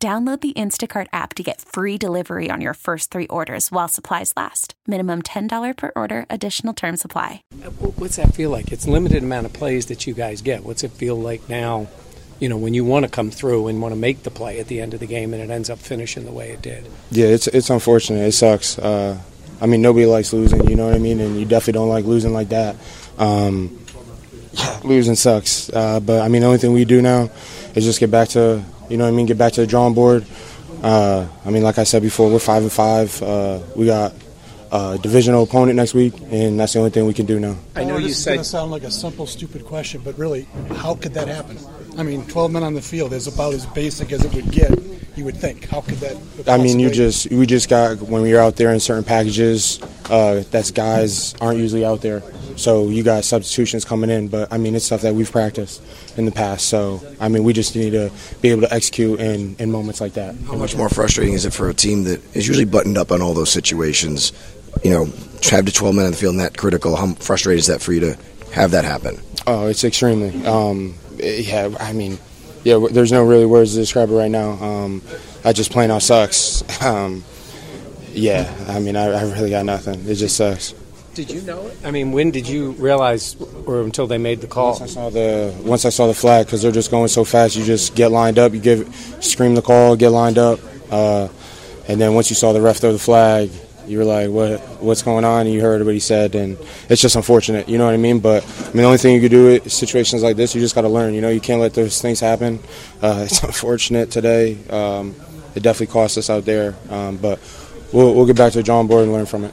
Download the Instacart app to get free delivery on your first three orders while supplies last. Minimum $10 per order, additional term supply. What's that feel like? It's limited amount of plays that you guys get. What's it feel like now, you know, when you want to come through and want to make the play at the end of the game and it ends up finishing the way it did? Yeah, it's it's unfortunate. It sucks. Uh, I mean, nobody likes losing, you know what I mean? And you definitely don't like losing like that. Um, losing sucks. Uh, but, I mean, the only thing we do now is just get back to you know what I mean? Get back to the drawing board. Uh, I mean, like I said before, we're five and five. Uh, we got a divisional opponent next week, and that's the only thing we can do now. I know you this said. This is going to sound like a simple, stupid question, but really, how could that happen? I mean, 12 men on the field is about as basic as it would get. You would think. How could that? I mean, you just we just got when we were out there in certain packages. Uh, that's guys aren't usually out there. So you got substitutions coming in, but I mean it's stuff that we've practiced in the past. So I mean we just need to be able to execute in, in moments like that. How much more frustrating is it for a team that is usually buttoned up on all those situations? You know, have to 12 men on the field and that critical. How frustrating is that for you to have that happen? Oh, it's extremely. Um, yeah, I mean, yeah, there's no really words to describe it right now. Um, I just plain out sucks. Um, yeah, I mean, I, I really got nothing. It just sucks. Did you know it? I mean, when did you realize, or until they made the call? Once I saw the once I saw the flag, because they're just going so fast. You just get lined up. You give, scream the call, get lined up, uh, and then once you saw the ref throw the flag, you were like, "What? What's going on?" And you heard what he said, and it's just unfortunate. You know what I mean? But I mean, the only thing you could do in situations like this, you just got to learn. You know, you can't let those things happen. Uh, it's unfortunate today. Um, it definitely cost us out there, um, but we'll, we'll get back to the drawing board and learn from it.